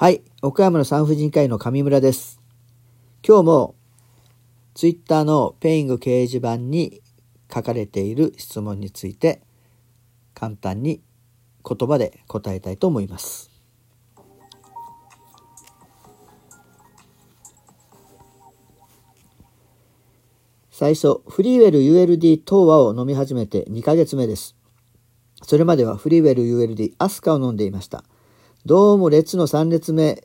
はい、岡山の産婦人科医の上村です。今日もツイッターのペイング掲示板に書かれている質問について簡単に言葉で答えたいと思います。最初、フリーウェル ULD 東和を飲み始めて2ヶ月目です。それまではフリーウェル ULD アスカを飲んでいました。どうも列の3列目、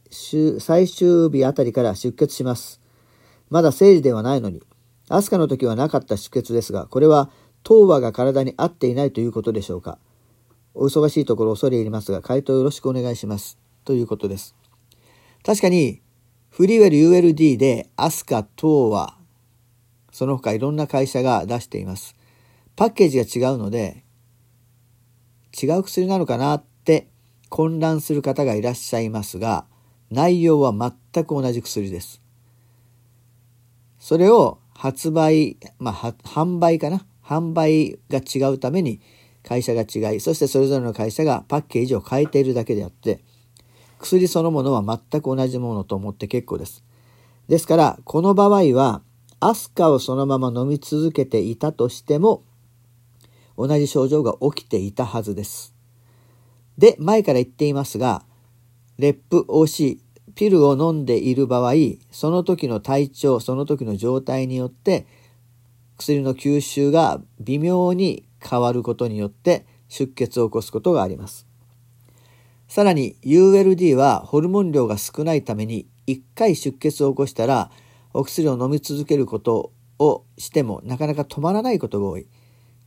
最終日あたりから出血します。まだ生理ではないのに。アスカの時はなかった出血ですが、これは東和が体に合っていないということでしょうか。お忙しいところ恐れ入りますが、回答よろしくお願いします。ということです。確かに、フリーウェル ULD でアスカ、東和、その他いろんな会社が出しています。パッケージが違うので、違う薬なのかな混乱する方がいらっしゃいますが、内容は全く同じ薬です。それを発売、まあ、販売かな？販売が違うために会社が違い、そしてそれぞれの会社がパッケージを変えているだけであって、薬そのものは全く同じものと思って結構です。ですから、この場合は、アスカをそのまま飲み続けていたとしても、同じ症状が起きていたはずです。で、前から言っていますが、レップ OC、ピルを飲んでいる場合、その時の体調、その時の状態によって、薬の吸収が微妙に変わることによって出血を起こすことがあります。さらに ULD はホルモン量が少ないために1回出血を起こしたらお薬を飲み続けることをしてもなかなか止まらないことが多い。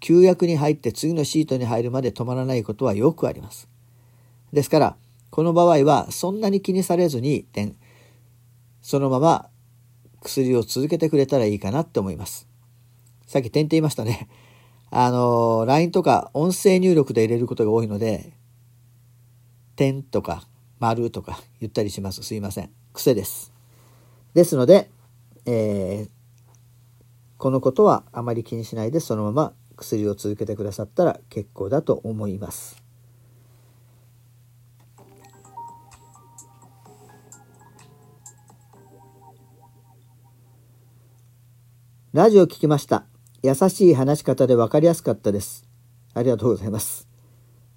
休薬に入って次のシートに入るまで止まらないことはよくあります。ですから、この場合はそんなに気にされずに、そのまま薬を続けてくれたらいいかなって思います。さっき点って言いましたね。あの、LINE とか音声入力で入れることが多いので、点とか丸とか言ったりします。すいません。癖です。ですので、えー、このことはあまり気にしないでそのまま薬を続けてくださったら結構だと思います。ラジオ聞きました。優しい話し方で分かりやすかったです。ありがとうございます。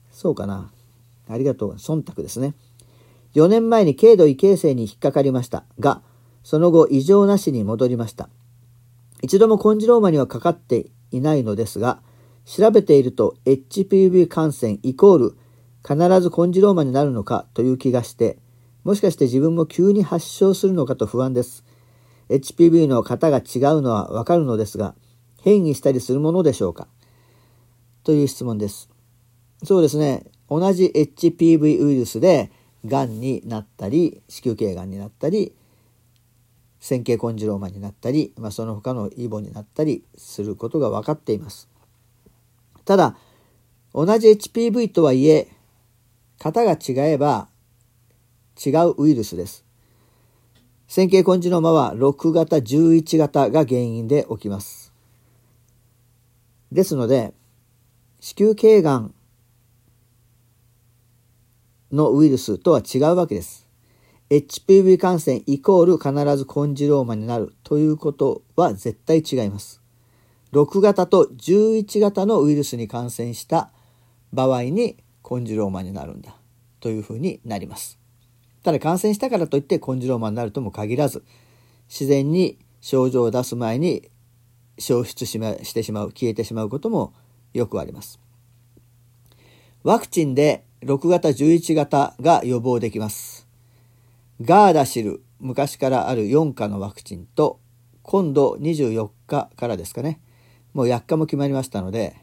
そうかな。ありがとう。忖度ですね。4年前に軽度異形成に引っかかりましたが、その後異常なしに戻りました。一度もコンジローマにはかかっていないのですが、調べていると HPV 感染イコール必ずコンジローマになるのかという気がして、もしかして自分も急に発症するのかと不安です。HPV の型が違うのはわかるのですが、変異したりするものでしょうか？という質問です。そうですね。同じ HPV ウイルスで、がんになったり、子宮頸がんになったり、線形コンジローマになったり、まあ、その他のイボになったりすることが分かっています。ただ、同じ HPV とはいえ、型が違えば違うウイルスです。線形コンジローマは6型、11型が原因で起きます。ですので、子宮頸がんのウイルスとは違うわけです。HPV 感染イコール必ずコンジローマになるということは絶対違います。6型と11型のウイルスに感染した場合にコンジローマになるんだというふうになります。ただ感染したからといってコンジローマになるとも限らず自然に症状を出す前に消失し,、ま、してしまう消えてしまうこともよくあります。ワクチンで6型11型が予防できます。ガーダシル、昔からある4価のワクチンと、今度24日からですかね。もう薬価も決まりましたので、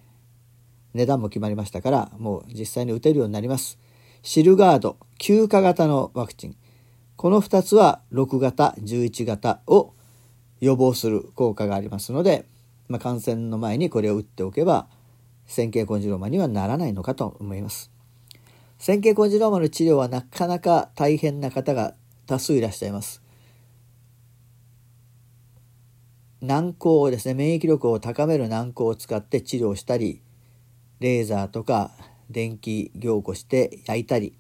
値段も決まりましたから、もう実際に打てるようになります。シルガード、9価型のワクチン。この2つは6型、11型を予防する効果がありますので、まあ、感染の前にこれを打っておけば、線形コンジローマにはならないのかと思います。線形コンジローマの治療はなかなか大変な方が多数いらっしゃいます。軟膏をですね、免疫力を高める軟膏を使って治療したり、レーザーとか電気凝固して焼いたり、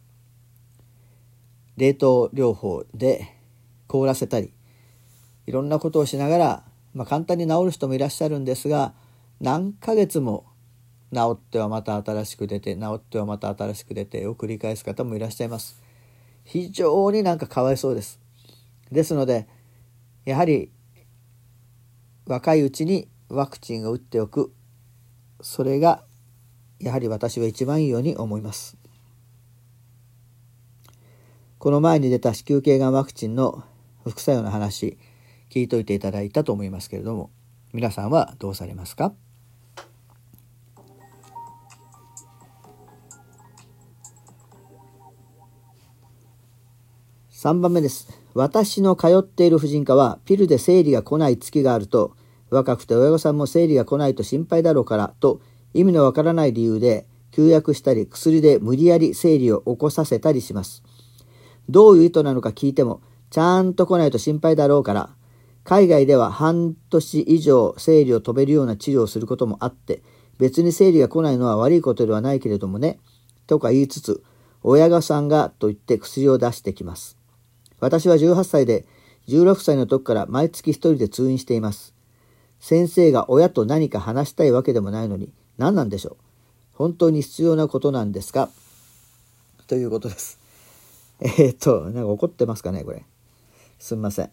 冷凍療法で凍らせたりいろんなことをしながら、まあ、簡単に治る人もいらっしゃるんですが何ヶ月も治ってはまた新しく出て治ってはまた新しく出てを繰り返す方もいらっしゃいます。非常になんかかわいそうです。ですのでやはり若いうちにワクチンを打っておく。それがやはり私は一番いいように思いますこの前に出た子宮頸がんワクチンの副作用の話聞いといていただいたと思いますけれども皆さんはどうされますか？3番目です。私の通っている婦人科はピルで生理が来ない月があると若くて親御さんも生理が来ないと心配だろうからと意味のわからない理由で休薬したり薬で無理やり生理を起こさせたりします。どういう意図なのか聞いてもちゃんと来ないと心配だろうから海外では半年以上生理を止めるような治療をすることもあって別に生理が来ないのは悪いことではないけれどもねとか言いつつ親御さんがと言って薬を出してきます。私は18歳で16歳の時から毎月一人で通院しています。先生が親と何か話したいわけでもないのに何なんでしょう本当に必要なことなんですか？ということです。えー、っと、なんか怒ってますかね、これ。すみません。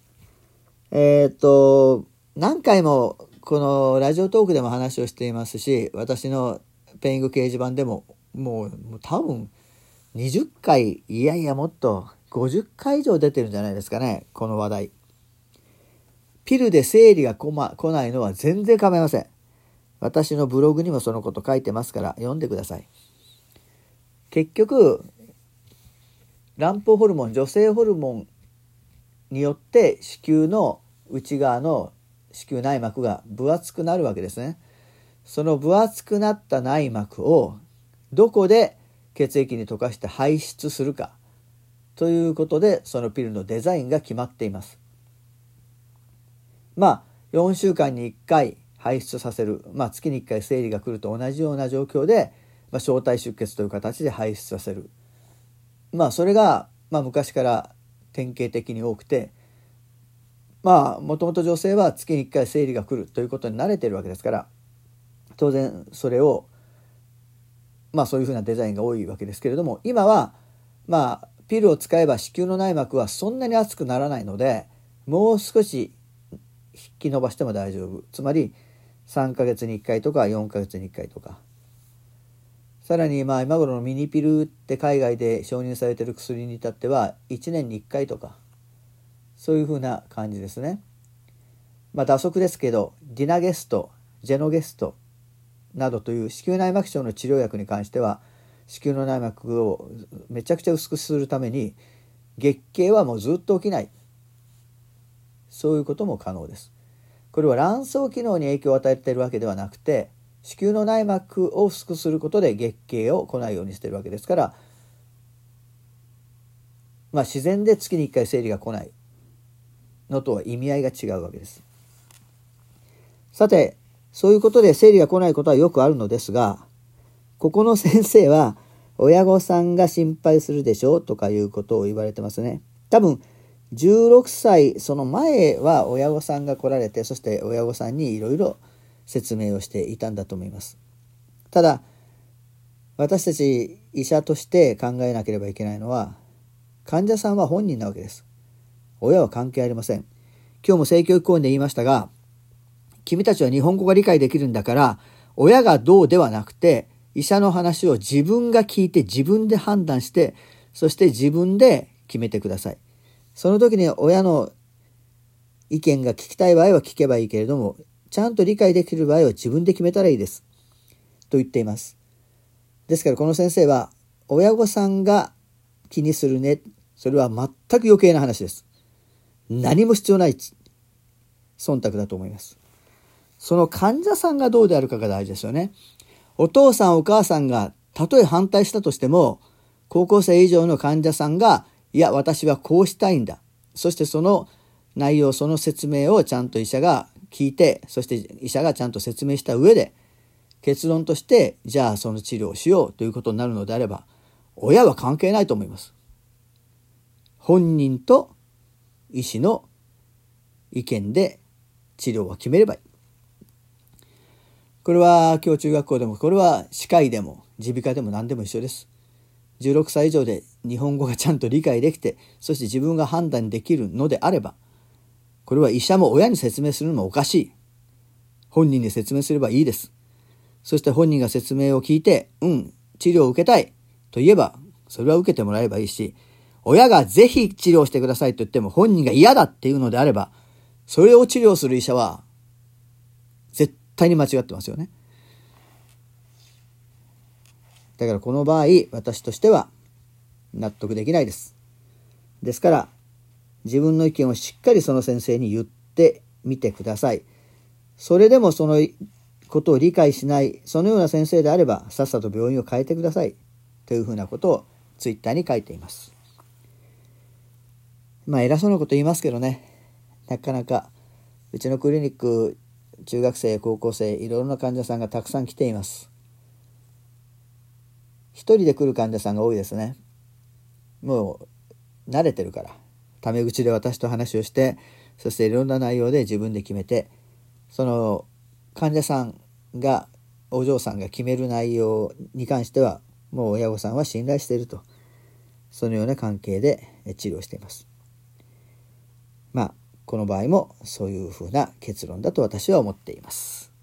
えー、っと、何回もこのラジオトークでも話をしていますし、私のペイング掲示板でももうもう多分20回、いやいやもっと50回以上出てるんじゃないですかね、この話題。ピルで生理が来,、ま、来ないのは全然構いません。私のブログにもそのこと書いてますから読んでください。結局、卵胞ホルモン、女性ホルモンによって子宮の内側の子宮内膜が分厚くなるわけですね。その分厚くなった内膜をどこで血液に溶かして排出するか。ということでそのピルのデザインが決まっています。まあ4週間に1回排出させる、まあ、月に1回生理が来ると同じような状況で、まあ、小体出血という形で排出させる。まあそれが、まあ、昔から典型的に多くてまあもともと女性は月に1回生理が来るということに慣れてるわけですから当然それをまあそういうふうなデザインが多いわけですけれども今はまあピルを使えば子宮の内膜はそんなに熱くならないのでもう少し引き伸ばしても大丈夫つまり3ヶ月に1回とか4ヶ月に1回とかさらにまあ今頃のミニピルって海外で承認されてる薬に至っては1年に1回とかそういうふうな感じですね。まあ打足ですけどディナゲストジェノゲストなどという子宮内膜症の治療薬に関しては子宮の内膜をめちゃくちゃ薄くするために月経はもうずっと起きないそういうことも可能です。これは卵巣機能に影響を与えているわけではなくて子宮の内膜を薄くすることで月経を来ないようにしてるわけですから、まあ、自然で月に1回生理が来ないのとは意味合いが違うわけです。さてそういうことで生理が来ないことはよくあるのですがここの先生は親御さんが心配するでしょうとかいうことを言われてますね。多分16歳その前は親御さんが来られてそして親御さんにいろいろ説明をしていたんだと思います。ただ私たち医者として考えなければいけないのは患者さんは本人なわけです。親は関係ありません。今日も性教育講演で言いましたが君たちは日本語が理解できるんだから親がどうではなくて医者の話を自分が聞いて自分で判断してそして自分で決めてください。その時に親の意見が聞きたい場合は聞けばいいけれどもちゃんと理解できる場合は自分で決めたらいいです。と言っています。ですからこの先生は親御さんが気にするねそれは全く余計な話です。何も必要ない忖度だと思います。その患者さんがどうであるかが大事ですよね。お父さんお母さんがたとえ反対したとしても高校生以上の患者さんがいや私はこうしたいんだそしてその内容その説明をちゃんと医者が聞いてそして医者がちゃんと説明した上で結論としてじゃあその治療をしようということになるのであれば親は関係ないと思います。本人と医師の意見で治療は決めればいい。これは今日中学校でもこれは歯科医でも耳鼻科でも何でも一緒です。16歳以上で日本語がちゃんと理解できてそして自分が判断できるのであればこれは医者も親に説明するのもおかしい。本人に説明すればいいです。そして本人が説明を聞いて、うん、治療を受けたいと言えば、それは受けてもらえばいいし、親がぜひ治療してくださいと言っても本人が嫌だっていうのであれば、それを治療する医者は、絶対に間違ってますよね。だからこの場合、私としては納得できないです。ですから、自分の意見をしっかりその先生に言ってみてください。それでもそのことを理解しない、そのような先生であれば、さっさと病院を変えてください。というふうなことをツイッターに書いています。まあ偉そうなこと言いますけどね、なかなか、うちのクリニック、中学生、高校生、いろいろな患者さんがたくさん来ています。一人で来る患者さんが多いですね。もう慣れてるから。タメ口で私と話をして、そしていろんな内容で自分で決めて、その患者さんが、お嬢さんが決める内容に関しては、もう親御さんは信頼していると。そのような関係で治療しています。まあ、この場合もそういうふうな結論だと私は思っています。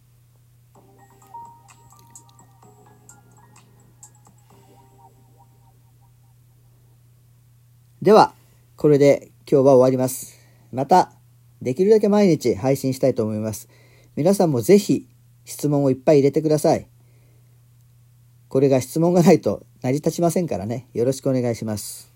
では、これで今日は終わります。また、できるだけ毎日配信したいと思います。皆さんもぜひ質問をいっぱい入れてください。これが質問がないと成り立ちませんからね。よろしくお願いします。